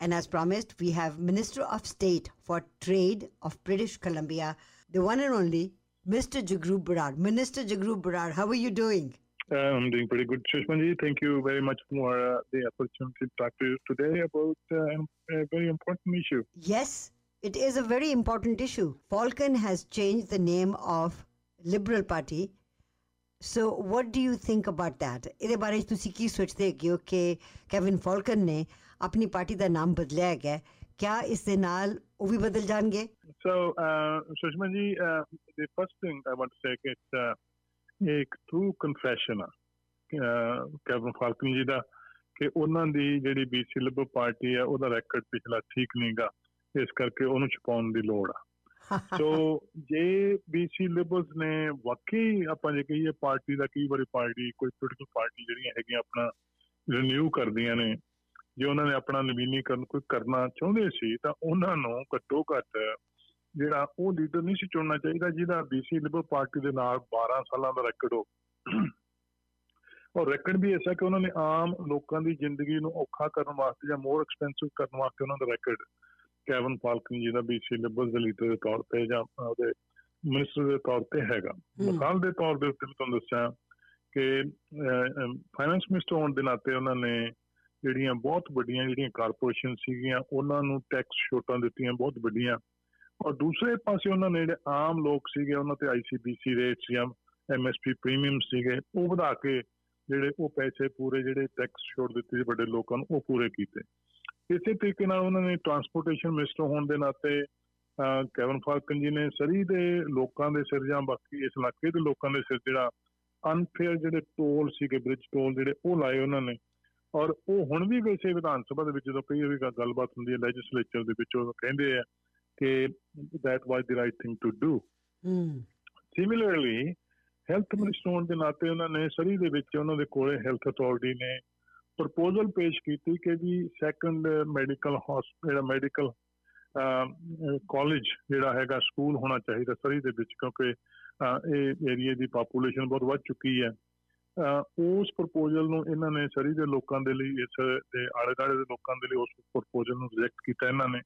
And as promised, we have Minister of State for Trade of British Columbia, the one and only Mr. Jagrup Brar. Minister Jagrup Brar, how are you doing? Uh, I'm doing pretty good, Sushmanji. Thank you very much for uh, the opportunity to talk to you today about uh, a very important issue. Yes, it is a very important issue. Falcon has changed the name of Liberal Party. So what do you think about that? ਇਹਦੇ ਬਾਰੇ ਤੁਸੀਂ ਕੀ ਸੋਚਦੇ ਹੋ ਕਿ Kevin Falcon ਨੇ ਆਪਣੀ party ਦਾ ਨਾਮ ਬਦਲਿਆ ਗਿਆ ਕਿਆ ਇਸ ਦੇ ਨਾਲ ਉਹ ਵੀ ਬਦਲ ਜਾਣਗੇ? Ji, uh, the first thing I want to say is it's uh, ਇੱਕ true confession ਆ ਕੈਵਨ ਫਾਲਕਨ ਜੀ ਦਾ ਕਿ ਉਹਨਾਂ ਦੀ ਜਿਹੜੀ ਬੀਸੀ ਲਿਬਰਲ ਪਾਰਟੀ ਆ ਉਹਦਾ ਰੈਕੋਰਡ ਪਿਛਲਾ ਠੀਕ ਨਹੀਂਗਾ ਇਸ ਕਰਕੇ ਉਹਨੂੰ ਛਪਾਉਣ ਦੀ ਲੋੜ ਆ। ਸੋ ਜੇ ਬੀਸੀ ਲਿਬਰਲਸ ਨੇ ਵਾਕਈ ਆਪਾਂ ਜੇ ਕਹੀਏ ਪਾਰਟੀ ਦਾ ਕਈ ਵਾਰੀ ਪਾਰਟੀ ਕੋਈ ਪੋਲੀਟੀਕਲ ਪਾਰਟੀ ਜਿਹੜੀਆਂ ਹੈਗੀਆਂ ਆਪਣਾ ਰੀਨਿਊ ਕਰਦੀਆਂ ਨੇ ਜੇ ਉਹਨਾਂ ਨੇ ਆਪਣਾ ਨਵੀਨੀਕਰਨ ਕੋਈ ਕਰਨਾ ਚਾਹੁੰਦੇ ਸੀ ਤਾਂ ਉਹਨਾਂ ਨੂੰ ਘੱਟੋ ਘੱਟ ਜਿਹੜਾ ਉਹ ਲੀਡਰ ਨਹੀਂ ਸੀ ਚੁਣਨਾ ਚਾਹੀਦਾ ਜਿਹਦਾ ਬੀਸੀ ਲਿਬਰਲ ਪਾਰਟੀ ਦੇ ਨਾਲ 12 ਸਾਲਾਂ ਦਾ ਰੈਕੋਰਡ ਹੋ। ਔਰ ਰੈਕੋਰਡ ਵੀ ਐਸਾ ਕਿ ਉਹਨਾਂ ਨੇ ਆਮ ਲੋਕਾਂ ਦੀ ਜ਼ਿੰਦਗੀ ਨੂੰ ਔਖਾ ਕਰਨ ਵਾਸਤੇ ਜਾਂ ਮੋਰ ਐਕਸਪੈਂਸਿਵ ਕਰਨ ਵਾਸਤੇ ਉਹਨਾਂ ਦਾ ਰੈਕੋਰਡ ਕੈਵਨ ਫਾਲਕਨ ਜੀ ਦਾ ਬੀਸੀ ਲਿਬਰਲ ਦੇ ਲੀਡਰ ਦੇ ਤੌਰ ਤੇ ਜਾਂ ਉਹਦੇ ਮਿਨਿਸਟਰ ਦੇ ਤੌਰ ਤੇ ਹੈਗਾ। ਮਕਾਲ ਦੇ ਤੌਰ ਦੇ ਉੱਤੇ ਤੁਹਾਨੂੰ ਦੱਸਿਆ ਕਿ ਫਾਈਨੈਂਸ ਮਿਨਿਸਟਰ ਹੋਣ ਦੇ ਨਾਤੇ ਉਹਨਾਂ ਨੇ ਜਿਹੜੀਆਂ ਬਹੁਤ ਵੱਡੀਆਂ ਜਿਹੜੀਆਂ ਕਾਰਪੋਰੇਸ਼ਨ ਸੀਗੀਆਂ, ਉਹਨਾਂ ਨੂੰ ਟੈਕਸ ਛੋਟਾਂ ਦਿੱਤੀਆਂ, ਬਹੁਤ ਵੱਡੀਆਂ। ਔਰ ਦੂਸਰੇ ਪਾਸੇ ਉਹਨਾਂ ਨੇ ਜਿਹੜੇ ਆਮ ਲੋਕ ਸੀਗੇ, ਉਹਨਾਂ ਤੇ ਆਈਸੀਬੀਸੀ ਰੇਟਸ ਜਾਂ ਐਮਐਸਪੀ ਪ੍ਰੀਮੀਅਮ ਸੀਗੇ, ਉਹ ਵਧਾ ਕੇ ਜਿਹੜੇ ਉਹ ਪੈਸੇ ਪੂਰੇ ਜਿਹੜੇ ਟੈਕਸ ਛੋੜ ਦਿੱਤੇ ਸੀ ਵੱਡੇ ਲੋਕਾਂ ਨੂੰ, ਉਹ ਪੂਰੇ ਕੀਤੇ। ਇਸੇ ਤਰੀਕੇ ਨਾਲ ਉਹਨਾਂ ਨੇ ਟਰਾਂਸਪੋਰਟੇਸ਼ਨ ਮਿਨਿਸਟਰ ਹੋਣ ਦੇ ਨਾਤੇ ਕੈਵਨ ਫਾਲਕਨ ਜੀ ਨੇ ਸਰੀ ਦੇ ਲੋਕਾਂ ਦੇ ਸਿਰ ਜਾਂ ਬਾਕੀ ਇਸ ਇਲਾਕੇ ਦੇ ਲੋਕਾਂ ਦੇ ਸਿਰ ਜਿਹੜਾ ਅਨਫੇਅਰ ਜਿਹੜੇ ਟੋਲ ਸੀਗੇ ਬ੍ਰਿਜ ਟੋਲ ਜਿਹੜੇ ਉਹ ਲਾਏ ਉਹਨਾਂ ਨੇ। ਔਰ ਉਹ ਹੁਣ ਵੀ ਵੈਸੇ ਵਿਧਾਨ ਸਭਾ ਦੇ ਵਿੱਚ ਜਦੋਂ ਕਈ ਵੀ ਗੱਲਬਾਤ ਹੁੰਦੀ ਹੈ ਲੈਜਿਸਲੇਚਰ ਦੇ ਵਿੱਚ ਉਹ ਕਹਿੰਦੇ ਆ ਕਿ that was the right thing to do. Mm. Similarly, health minister ਹੋਣ ਦੇ ਨਾਤੇ ਉਹਨਾਂ ਨੇ ਸਰੀ ਦੇ ਵਿੱਚ ਉਹਨਾਂ ਦੇ ਕੋਲੇ ਹੈਲਥ ਅਥਾਰਟੀ ਨੇ ਪ੍ਰਪੋਜ਼ਲ ਪੇਸ਼ ਕੀਤੀ ਕਿ ਜੀ second medical hospital medical college ਜਿਹੜਾ ਹੈਗਾ ਸਕੂਲ ਹੋਣਾ ਚਾਹੀਦਾ ਸਰੀ ਦੇ ਵਿੱਚ ਕਿਉਂਕਿ ਇਹ ਏਰੀਆ ਦੀ ਪੋਪੂਲੇਸ਼ਨ ਬਹੁਤ ਵੱਧ ਚੁੱਕੀ ਹੈ ਉਸ ਪ੍ਰਪੋਜ਼ਲ ਨੂੰ ਇਹਨਾਂ ਨੇ ਸਰੀ ਦੇ ਲੋਕਾਂ ਦੇ ਲਈ, ਇਸ ਦੇ ਆਲੇ ਦਾਲੇ ਦੇ ਲੋਕਾਂ ਦੇ ਲਈ ਉਸ ਪ੍ਰਪੋਜ਼ਲ ਨੂੰ ਰਿਜੈਕਟ ਕੀਤਾ ਇਹਨਾਂ ਨੇ।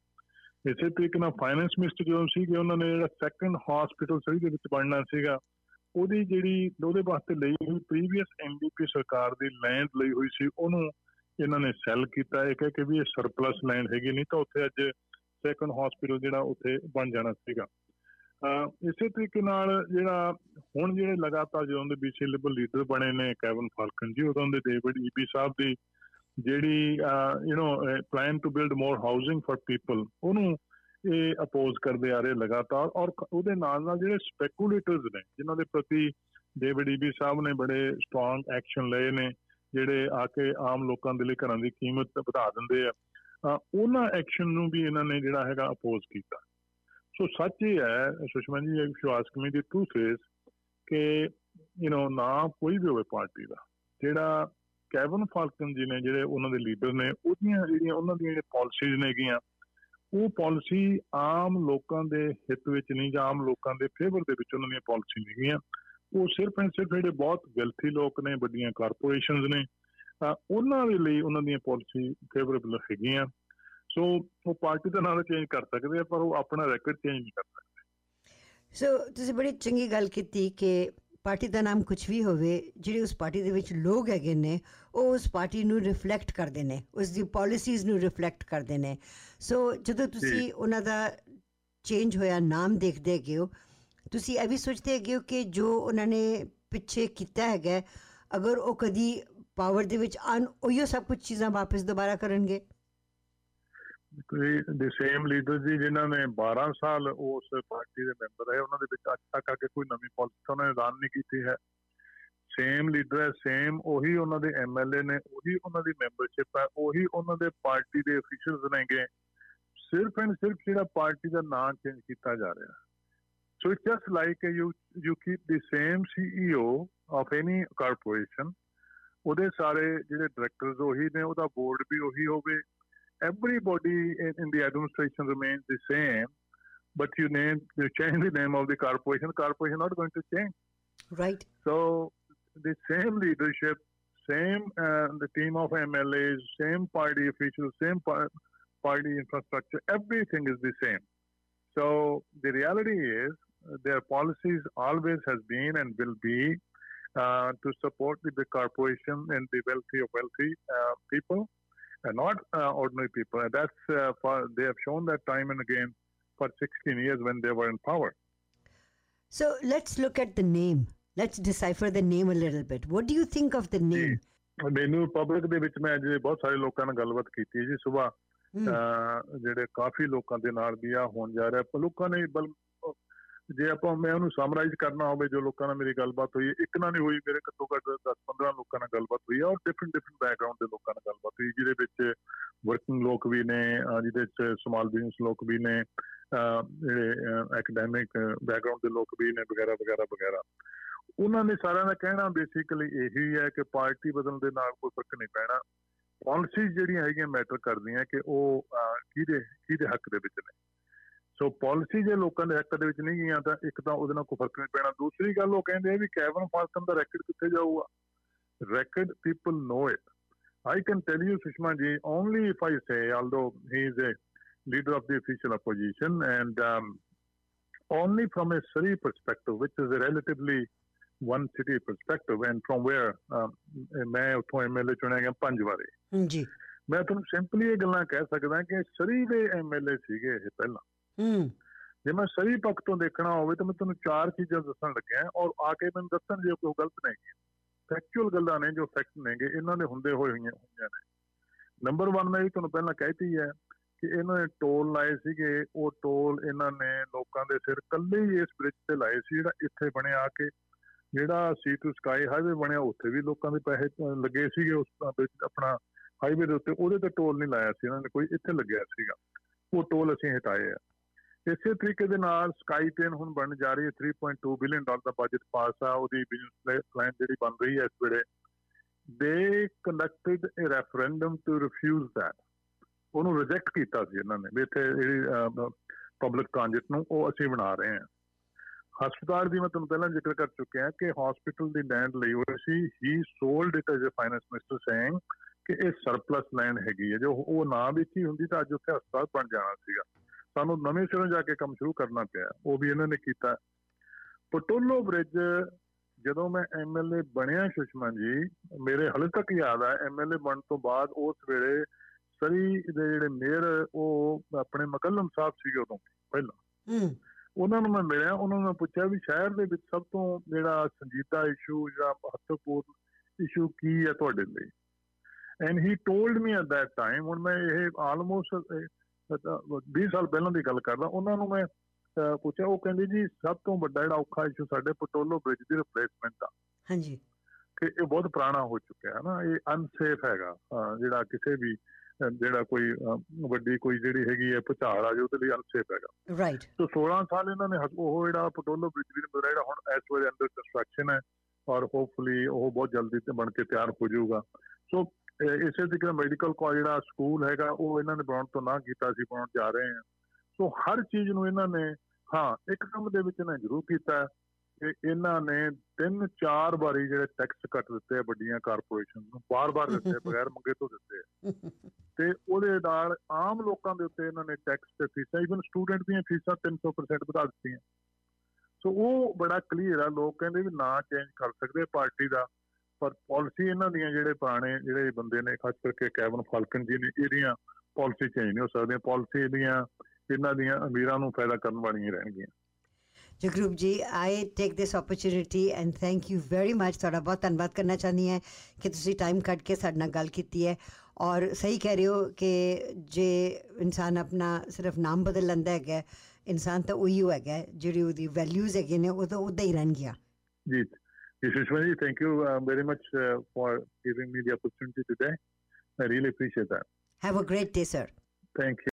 ਇਸੇ ਤਰੀਕੇ ਨਾਲ ਫਾਈਨੈਂਸ ਮਿਨਿਸਟਰ ਜਦੋਂ ਸੀਗੇ, ਉਹਨਾਂ ਨੇ ਜਿਹੜਾ ਸੈਕੰਡ ਹਸਪੀਟਲ ਸਰੀ ਦੇ ਵਿੱਚ ਬਣਨਾ ਸੀਗਾ, ਉਹਦੀ ਜਿਹੜੀ ਉਹਦੇ ਵਾਸਤੇ ਲਈ ਹੋਈ ਪ੍ਰੀਵੀਅਸ ਐਮਡੀਪੀ ਸਰਕਾਰ ਦੀ ਲੈਂਡ ਲਈ ਹੋਈ ਸੀ, ਉਹਨੂੰ ਇਹਨਾਂ ਨੇ ਸੈਲ ਕੀਤਾ। ਇਹ ਕਹਿ ਕੇ ਵੀ ਇਹ ਸਰਪਲਸ ਲੈਂਡ ਹੈਗੀ ਨਹੀਂ, ਤਾਂ ਉੱਥੇ ਅੱਜ ਸੈਕੰਡ ਹਸਪੀਟਲ ਜਿਹੜਾ ਉੱਥੇ ਬਣ ਜਾਣਾ ਸੀਗਾ। ਇਸੇ ਤਰੀਕੇ ਨਾਲ ਜਿਹੜਾ ਹੁਣ ਜਿਹੜੇ ਲਗਾਤਾਰ ਜਦੋਂ ਦੇ ਵਿਸ਼ੇ ਲਿਬਰਲ ਲੀਡਰ ਬਣੇ ਨੇ ਕੈਵਨ ਫਾਲਕਨ ਜੀ, ਉਦੋਂ ਦੇ ਡੇਵਿਡ ਈਪੀ ਸਾਹਿਬ ਦੀ ਜਿਹੜੀ you know plan to build more housing for people ਉਹਨੂੰ ਇਹ ਅਪੋਜ਼ ਕਰਦੇ ਆ ਰਹੇ ਲਗਾਤਾਰ ਔਰ ਉਹਦੇ ਨਾਲ ਨਾਲ ਜਿਹੜੇ ਸਪੈਕੂਲੇਟਰਸ ਨੇ, ਜਿਨ੍ਹਾਂ ਦੇ ਪ੍ਰਤੀ ਡੇਵਿਡ ਈਬੀ ਸਾਹਿਬ ਨੇ ਬੜੇ ਸਟਰੋਂਗ ਐਕਸ਼ਨ ਲਏ ਨੇ, ਜਿਹੜੇ ਆ ਕੇ ਆਮ ਲੋਕਾਂ ਦੇ ਲਈ ਘਰਾਂ ਦੀ ਕੀਮਤ ਵਧਾ ਦਿੰਦੇ ਆ ਉਹਨਾਂ ਐਕਸ਼ਨ ਨੂੰ ਵੀ ਇਹਨਾਂ ਨੇ ਜਿਹੜਾ ਹੈਗਾ ਅਪੋਜ਼ ਕੀਤਾ। ਸੋ ਸੱਚ ਇਹ ਹੈ, ਸੁਸ਼ਮਾ ਜੀ ਇਹ ਵਿਸ਼ਵਾਸ ਕਮੀ ਦੀ ਟਰੂਥ ਇਸ ਕਿ ਯੂ نو ਨਾ ਕੋਈ ਵੀ ਹੋਵੇ ਪਾਰਟੀ ਦਾ, ਜਿਹੜਾ ਕੈਵਨ ਫਾਲਕਨ ਜੀ ਨੇ, ਜਿਹੜੇ ਉਹਨਾਂ ਦੇ ਲੀਡਰ ਨੇ, ਉਹਦੀਆਂ ਜਿਹੜੀਆਂ ਉਹਨਾਂ ਦੀਆਂ ਜਿਹੜੇ ਪਾਲਿਸੀਜ਼ ਨੇਗੀਆਂ ਉਹ ਪਾਲਿਸੀ ਆਮ ਲੋਕਾਂ ਦੇ ਹਿੱਤ ਵਿੱਚ ਨਹੀਂ ਜਾਂ ਆਮ ਲੋਕਾਂ ਦੇ ਫੇਵਰ ਦੇ ਵਿੱਚ ਉਹਨਾਂ ਦੀਆਂ ਪਾਲਿਸੀ ਨਹੀਂਆਂ ਉਹ ਸਿਰਫ ਐਂਡ ਸਿਰਫ ਜਿਹੜੇ ਬਹੁਤ ਵੈਲਥੀ ਲੋਕ ਨੇ, ਵੱਡੀਆਂ ਕਾਰਪੋਰੇਸ਼ਨਸ ਨੇ ਉਹਨਾਂ ਦੇ ਲਈ ਉਹਨਾਂ ਦੀਆਂ ਪਾਲਿਸੀ ਫੇਵਰੇਬਲ ਹੈਗੀਆਂ। ਸੋ ਉਹ ਪਾਰਟੀ ਦਾ ਨਾਮ ਚੇਂਜ ਕਰ ਸਕਦੇ ਆ ਪਰ ਉਹ ਆਪਣਾ ਰੈਕੋਰਡ ਚੇਂਜ ਨਹੀਂ ਕਰ ਸਕਦੇ। ਸੋ ਤੁਸੀਂ ਬੜੀ ਚੰਗੀ ਗੱਲ ਕੀਤੀ ਕਿ ਪਾਰਟੀ ਦਾ ਨਾਮ ਕੁਝ ਵੀ ਹੋਵੇ ਜਿਹੜੇ ਉਸ ਪਾਰਟੀ ਦੇ ਵਿੱਚ ਲੋਕ ਹੈਗੇ ਨੇ ਉਹ ਉਸ ਪਾਰਟੀ ਨੂੰ ਰਿਫਲੈਕਟ ਕਰਦੇ ਨੇ ਉਸ ਦੀ ਪਾਲਿਸੀਜ਼ ਨੂੰ ਰਿਫਲੈਕਟ ਕਰਦੇ ਨੇ। ਸੋ ਜਦੋਂ ਤੁਸੀਂ ਉਹਨਾਂ ਦਾ ਚੇਂਜ ਹੋਇਆ ਨਾਮ ਦੇਖਦੇ ਹੈਗੇ ਹੋ ਤੁਸੀਂ ਇਹ ਵੀ ਸੋਚਦੇ ਹੈਗੇ ਹੋ ਕਿ ਜੋ ਉਹਨਾਂ ਨੇ ਪਿੱਛੇ ਕੀਤਾ ਹੈਗਾ ਅਗਰ ਉਹ ਕਦੀ ਪਾਵਰ ਦੇ ਵਿੱਚ ਆਨ ਉਹੀ ਸਭ ਕੁਝ ਚੀਜ਼ਾਂ ਵਾਪਸ ਦੁਬਾਰਾ ਕਰਨਗੇ? ਦੇ ਸੇਮ ਲੀਡਰ ਜੀ ਜਿਨ੍ਹਾਂ ਨੇ 12 ਸਾਲ ਉਸ ਪਾਰਟੀ ਦੇ ਮੈਂਬਰ ਰਹੇ, ਉਹਨਾਂ ਦੇ ਵਿੱਚ ਅੱਜ ਤੱਕ ਆ ਕੇ ਕੋਈ ਨਵੀਂ ਪਾਲਿਸੀ ਉਹਨਾਂ ਨੇ ਐਲਾਨ ਨਹੀਂ ਕੀਤੀ ਹੈ। ਸੇਮ ਲੀਡਰ ਹੈ ਸੇਮ ਉਹੀ ਉਹਨਾਂ ਦੇ ਐਮਐਲਏ ਨੇ, ਉਹੀ ਉਹਨਾਂ ਦੀ ਮੈਂਬਰਸ਼ਿਪ ਹੈ, ਉਹੀ ਉਹਨਾਂ ਦੇ ਪਾਰਟੀ ਦੇ ਅਫੀਸ਼ੀਅਲਸ ਨੇਗੇ। ਸਿਰਫ ਐਂਡ ਸਿਰਫ ਜਿਹੜਾ ਪਾਰਟੀ ਦਾ ਨਾਮ ਚੇਂਜ ਕੀਤਾ ਜਾ ਰਿਹਾ। So it's just like you you keep the same CEO of any corporation ਉਹਦੇ ਸਾਰੇ ਜਿਹੜੇ ਡਾਇਰੈਕਟਰਸ ਉਹੀ ਨੇ, ਉਹਦਾ ਬੋਰਡ ਵੀ ਉਹੀ ਹੋਵੇ everybody in, in, the administration remains the same, but you name you change the name of the corporation. The corporation not going to change. Right. So the same leadership, same uh, the team of MLAs, same party officials, same par- party infrastructure, everything is the same. So the reality is their policies always has been and will be uh, to support the big corporation and the wealthy of wealthy uh, people, and not uh, ordinary people. And that's uh, for, they have shown that time and again for 16 years when they were in power. So let's look at the name. Let's decipher the name a little bit. What do you think of the name? ਮੈਨੂੰ public ਦੇ ਵਿੱਚ ਮੈਂ ਅੱਜ ਬਹੁਤ ਸਾਰੇ ਲੋਕਾਂ ਨਾਲ ਗੱਲਬਾਤ ਕੀਤੀ ਹੈ ਜੀ ਸਵੇਰ Hmm. ਅਹ ਜਿਹੜੇ ਕਾਫੀ ਲੋਕਾਂ ਦੇ ਨਾਲ ਵੀ ਆ ਹੋਣ ਜਾ ਰਿਹਾ ਪਰ ਲੋਕਾਂ ਨੇ ਬਲ ਜੇ ਆਪਾਂ ਮੈਂ ਉਹਨੂੰ ਸਮਰਾਈਜ਼ ਕਰਨਾ ਹੋਵੇ ਜੋ ਲੋਕਾਂ ਨਾਲ ਮੇਰੀ ਗੱਲਬਾਤ ਹੋਈ ਹੈ, ਇੱਕ ਨਾਲ ਨਹੀਂ ਹੋਈ ਮੇਰੇ ਘੱਟੋ ਘੱਟ 10-15 ਲੋਕਾਂ ਨਾਲ ਗੱਲਬਾਤ ਹੋਈ ਹੈ ਔਰ ਡਿਫਰੈਂਟ ਡਿਫਰੈਂਟ ਬੈਕਗ੍ਰਾਉਂਡ ਦੇ ਲੋਕਾਂ ਨਾਲ ਗੱਲਬਾਤ ਹੋਈ ਜਿਹਦੇ ਵਿੱਚ ਵਰਕਿੰਗ ਲੋਕ ਵੀ ਨੇ ਅਹ ਜਿਹਦੇ ਵਿੱਚ ਸਮਾਲ ਬਿਜ਼ਨਸ ਲੋਕ ਵੀ ਨੇ ਅਹ ਜਿਹੜੇ ਐਕੈਡੈਮਿਕ ਬੈਕਗ੍ਰਾਉਂਡ ਦੇ ਲੋਕ ਵੀ ਨੇ ਵਗੈਰਾ ਵਗੈਰਾ ਵਗੈਰਾ। ਉਹਨਾਂ ਨੇ ਸਾਰਿਆਂ ਦਾ ਕਹਿਣਾ ਬੇਸਿਕਲੀ ਇਹੀ ਹੈ ਕਿ ਪਾਰਟੀ ਬਦਲਣ ਦੇ ਨਾਲ ਕੋਈ ਫ਼ਰਕ ਨਹੀਂ ਪੈਣਾ। ਪਾਲਿਸੀਜ਼ ਜਿਹੜੀਆਂ ਹੈਗੀਆਂ ਮੈਟਰ ਕਰਦੀਆਂ ਕਿ ਉਹ ਅਹ, ਕਿਹਦੇ ਕਿਹਦੇ ਹੱਕ ਦੇ ਵਿੱਚ ਨੇ। ਸੋ ਪਾਲਿਸੀ ਜੇ ਲੋਕਾਂ ਦੇ ਹੱਕ ਦੇ ਵਿੱਚ ਨਹੀਂ ਗਈਆਂ ਤਾਂ ਇੱਕ ਤਾਂ ਉਹਦੇ ਨਾਲ ਕੋਈ ਫ਼ਰਕ ਨਹੀਂ ਪੈਣਾ ਦੂਸਰੀ ਗੱਲ ਉਹ ਕਹਿੰਦੇ ਆ ਵੀ ਕੈਵਨ ਫਾਸਟਨ ਦਾ ਰੈਕਡ ਕਿੱਥੇ ਜਾਊਗਾ know it i can tell you sushma ji only if i say although he is a leader of the official opposition and um, only from a Surrey perspective which is a relatively one city perspective and from where um, ਮੈਂ ਉੱਥੋਂ MLA ਚੁਣਿਆ ਗਿਆ ਪੰਜ ਵਾਰੀ Hmm, ਜੀ ਮੈਂ ਤੁਹਾਨੂੰ simply ਇਹ ਗੱਲਾਂ ਕਹਿ ਸਕਦਾ ਕਿ ਸਰੀ ਦੇ ਐਮਐਲਏ ਸੀਗੇ ਇਹ ਪਹਿਲਾਂ ਹੂੰ। ਜੇ ਮੈਂ ਸਹੀ ਪੱਖ ਤੋਂ ਦੇਖਣਾ ਹੋਵੇ ਤਾਂ ਮੈਂ ਤੁਹਾਨੂੰ ਚਾਰ ਚੀਜ਼ਾਂ ਦੱਸਣ ਲੱਗਿਆ ਔਰ ਆ ਕੇ ਮੈਨੂੰ ਦੱਸਣ ਜੇ ਕੋਈ ਗਲਤ ਨਹੀਂ ਫੈਕਚੁਅਲ ਗੱਲਾਂ ਨੇ ਜੋ ਫੈਕਟ ਨੇਗੇ ਇਹਨਾਂ ਦੇ ਹੁੰਦੇ ਹੋਏ ਹੋਈਆਂ ਹੋਈਆਂ ਨੇ। ਨੰਬਰ 1 ਮੈਂ ਵੀ ਤੁਹਾਨੂੰ ਪਹਿਲਾਂ ਕਹਿਤੀ ਹੈ ਕਿ ਇਹਨਾਂ ਨੇ ਟੋਲ ਲਾਏ ਸੀਗੇ ਉਹ ਟੋਲ ਇਹਨਾਂ ਨੇ ਲੋਕਾਂ ਦੇ ਸਿਰ ਕੱਲੇ ਹੀ ਇਸ ਬ੍ਰਿਜ ਤੇ ਲਾਏ ਸੀ ਜਿਹੜਾ ਇੱਥੇ ਬਣਿਆ ਆ ਕੇ ਜਿਹੜਾ ਸੀ ਟੂ ਸਕਾਈ ਹਾਈਵੇ ਬਣਿਆ ਉੱਥੇ ਵੀ ਲੋਕਾਂ ਦੇ ਪੈਸੇ ਅਹ, ਲੱਗੇ ਸੀਗੇ ਉਸ ਵਿੱਚ ਆਪਣਾ ਹਾਈਵੇ ਦੇ ਉੱਤੇ ਉਹਦੇ ਤੇ ਟੋਲ ਨਹੀਂ ਲਾਇਆ ਸੀ ਇਹਨਾਂ ਨੇ ਕੋਈ ਇੱਥੇ ਲੱਗਿਆ ਸੀਗਾ। ਉਹ ਟੋਲ ਅਸੀਂ ਹਟਾਏ ਆ। ਇਸੇ ਤਰੀਕੇ ਦੇ ਨਾਲ ਸਕਾਈ ਟ੍ਰੇਨ ਹੁਣ ਬਣਨ ਜਾ ਰਹੀ ਹੈ 3.2 ਬਿਲੀਅਨ ਡਾਲਰ ਦਾ ਬਜਟ ਪਾਸ ਆ, ਉਹਦੀ ਬਿਜ਼ਨਸ ਪਲਾਨ ਜਿਹੜੀ ਬਣ ਰਹੀ ਹੈ ਇਸ ਵੇਲੇ। They conducted a referendum to refuse that ਉਹਨੂੰ ਰਿਜੈਕਟ ਕੀਤਾ ਸੀ ਇਹਨਾਂ ਨੇ, ਵੀ ਇੱਥੇ ਜਿਹੜੀ ਪਬਲਿਕ ਟ੍ਰਾਂਜਿਟ ਨੂੰ ਉਹ ਅਸੀਂ ਬਣਾ ਰਹੇ ਹਾਂ। ਹਸਪਤਾਲ ਦੀ ਮੈਂ ਤੁਹਾਨੂੰ ਪਹਿਲਾਂ ਜ਼ਿਕਰ ਕਰ ਚੁੱਕਿਆ ਕਿ ਹਸਪੀਟਲ ਦੀ ਲੈਂਡ ਲਈ ਹੋਈ ਸੀ। He sold it as a finance minister saying ਕਿ ਇਹ ਸਰਪਲਸ ਲੈਂਡ ਹੈਗੀ ਹੈ। ਜੋ ਉਹ ਨਾ ਵੇਚੀ ਹੁੰਦੀ ਤਾਂ ਅੱਜ ਉੱਥੇ ਹਸਪਤਾਲ ਬਣ ਜਾਣਾ ਸੀਗਾ। ਸਾਨੂੰ ਨਵੇਂ ਸਿਰੋਂ ਜਾ ਕੇ ਕੰਮ ਸ਼ੁਰੂ ਕਰਨਾ ਪਿਆ ਉਹ ਵੀ ਇਹਨਾਂ ਨੇ ਕੀਤਾ। ਪਟੋਲੋ ਬ੍ਰਿਜ ਜਦੋਂ ਮੈਂ ਐਮਐਲਏ ਬਣਿਆ ਸੁਸ਼ਮਾ ਜੀ ਮੇਰੇ ਹਲੇ ਤੱਕ ਯਾਦ ਆ ਐਮਐਲਏ ਬਣਨ ਤੋਂ ਬਾਅਦ ਉਸ ਵੇਲੇ ਸਰੀ ਦੇ ਜਿਹੜੇ ਮੇਅਰ ਉਹ ਆਪਣੇ ਮਕਲਮ ਸਾਹਿਬ ਸੀਗੇ ਉਦੋਂ ਪਹਿਲਾਂ। ਹੂੰ। ਉਹਨਾਂ ਨੂੰ ਮੈਂ ਮਿਲਿਆ ਉਹਨਾਂ ਨੂੰ ਪੁੱਛਿਆ ਵੀ ਸ਼ਹਿਰ ਦੇ ਵਿੱਚ ਸਭ ਤੋਂ ਜਿਹੜਾ ਸੰਜੀਦਾ ਇਸ਼ੂ ਜਿਹੜਾ ਮਹੱਤਵਪੂਰਨ ਇਸ਼ੂ ਕੀ ਹੈ ਤੁਹਾਡੇ ਲਈ? And he told me at that time ਹੁਣ ਮੈਂ ਇਹ ਆਲਮੋਸਟ 20 ਸਾਲ ਪਹਿਲਾਂ ਦੀ ਗੱਲ ਕਰਦਾ ਉਹਨਾਂ ਨੂੰ ਮੈਂ ਪੁੱਛਿਆ ਉਹ ਕਹਿੰਦੇ ਜੀ ਸਭ ਤੋਂ ਵੱਡਾ ਜਿਹੜਾ ਔਖਾ ਇਸ਼ੂ ਸਾਡੇ ਪਟੋਲੋ ਬ੍ਰਿਜ ਦੀ ਰਿਪਲੇਸਮੈਂਟ ਆ। ਹਾਂਜੀ। ਕਿ ਇਹ ਬਹੁਤ ਪੁਰਾਣਾ ਹੋ ਚੁੱਕਿਆ ਹੈ ਨਾ ਇਹ ਅਨਸੇਫ ਹੈਗਾ ਜਿਹੜਾ ਕਿਸੇ ਵੀ ਜਿਹੜਾ ਕੋਈ ਵੱਡੀ ਕੋਈ ਜਿਹੜੀ ਹੈਗੀ ਹੈ ਭੁਚਾਲ ਆ ਜੇ ਉਹਦੇ ਲਈ ਅਨਸੇਫ ਹੈਗਾ। ਰਾਈਟ ਸੋ 16 ਸਾਲ ਇਹਨਾਂ ਨੇ ਉਹ ਜਿਹੜਾ ਪਟੋਲੋ ਬ੍ਰਿਜ ਵੀ ਜਿਹੜਾ ਹੁਣ ਇਸ ਵੇਲੇ ਅੰਡਰ ਕੰਸਟਰਕਸ਼ਨ ਹੈ ਔਰ ਹੋਪਫੁਲੀ ਉਹ ਬਹੁਤ ਜਲਦੀ ਤੇ ਬਣ ਕੇ ਤਿਆਰ ਹੋ ਜਾਊਗਾ। ਸੋ ਇਸੇ ਤਰੀਕੇ ਮੈਡੀਕਲ ਕਾਲਜ ਜਿਹੜਾ ਸਕੂਲ ਹੈਗਾ ਉਹ ਇਹਨਾਂ ਨੇ ਬਣਾਉਣ ਤੋਂ ਨਾ ਕੀਤਾ ਸੀ ਬਣਾਉਣ ਜਾ ਰਹੇ ਆ ਸੋ ਹਰ ਚੀਜ਼ ਨੂੰ ਇਹਨਾਂ ਨੇ ਹਾਂ ਇੱਕ ਕੰਮ ਦੇ ਵਿੱਚ ਇਹਨਾਂ ਜ਼ਰੂਰ ਕੀਤਾ ਕਿ ਇਹਨਾਂ ਨੇ ਤਿੰਨ ਚਾਰ ਵਾਰੀ ਜਿਹੜੇ ਟੈਕਸ ਕੱਟ ਦਿੱਤੇ ਆ ਵੱਡੀਆਂ ਕਾਰਪੋਰੇਸ਼ਨ ਨੂੰ ਬਾਰ-ਬਾਰ ਦਿੱਤੇ ਬਗੈਰ ਮੰਗੇ ਤੋਂ ਦਿੱਤੇ ਆ। ਤੇ ਉਹਦੇ ਨਾਲ ਆਮ ਲੋਕਾਂ ਦੇ ਉੱਤੇ ਇਹਨਾਂ ਨੇ ਟੈਕਸ ਤੇ ਫੀਸਾਂ ਇਵਨ ਸਟੂਡੈਂਟ ਦੀਆਂ ਫੀਸਾਂ 300% ਵਧਾ ਦਿੱਤੀਆਂ। ਸੋ ਉਹ ਬੜਾ ਕਲੀਅਰ ਆ ਲੋਕ ਕਹਿੰਦੇ ਵੀ ਨਾ ਚੇਂਜ ਕਰ ਸਕਦੇ ਪਾਰਟੀ ਦਾ। ਪਰ ਪਾਲਿਸੀ ਇਹਨਾਂ ਦੀਆਂ ਜਿਹੜੇ ਪੁਰਾਣੇ ਜਿਹੜੇ ਬੰਦੇ ਨੇ ਖਾਸ ਕਰਕੇ ਕੈਵਨ ਫਾਲਕਨ ਜੀ ਨੇ ਇਹਦੀਆਂ ਪਾਲਿਸੀ ਚੇਂਜ ਨਹੀਂ ਹੋ ਸਕਦੀਆਂ। ਪਾਲਿਸੀ ਦੀਆਂ ਇਹਨਾਂ ਦੀਆਂ ਅਮੀਰਾਂ ਨੂੰ ਫਾਇਦਾ ਕਰਨ ਵਾਲੀਆਂ ਰਹਿਣਗੀਆਂ। Jagroop ji I take this opportunity and thank you very much ਤੁਹਾਡਾ ਬਹੁਤ ਧੰਨਵਾਦ ਕਰਨਾ ਚਾਹੁੰਦੀ ਹਾਂ ਕਿ ਤੁਸੀਂ ਟਾਈਮ ਕੱਢ ਕੇ ਸਾਡੇ ਨਾਲ ਗੱਲ ਕੀਤੀ ਹੈ। ਔਰ ਸਹੀ ਕਹਿ ਰਹੇ ਹੋ ਕਿ ਜੇ ਇਨਸਾਨ ਆਪਣਾ ਸਿਰਫ ਨਾਮ ਬਦਲ ਲੈਂਦਾ ਹੈਗਾ ਇਨਸਾਨ ਤਾਂ ਉਹੀ ਹੋਏਗਾ ਜਿਹੜੀ ਉਹਦੀ ਵੈਲਿਊਜ਼ ਹੈਗੇ ਨੇ ਉਹ ਤਾਂ ਉਦਾਂ ਹੀ ਰਹਿਣ ਗਿਆ ਜੀ। Yashwani, thank you uh, very much uh, for giving me the opportunity today. I really appreciate that. Have a great day, sir. Thank you.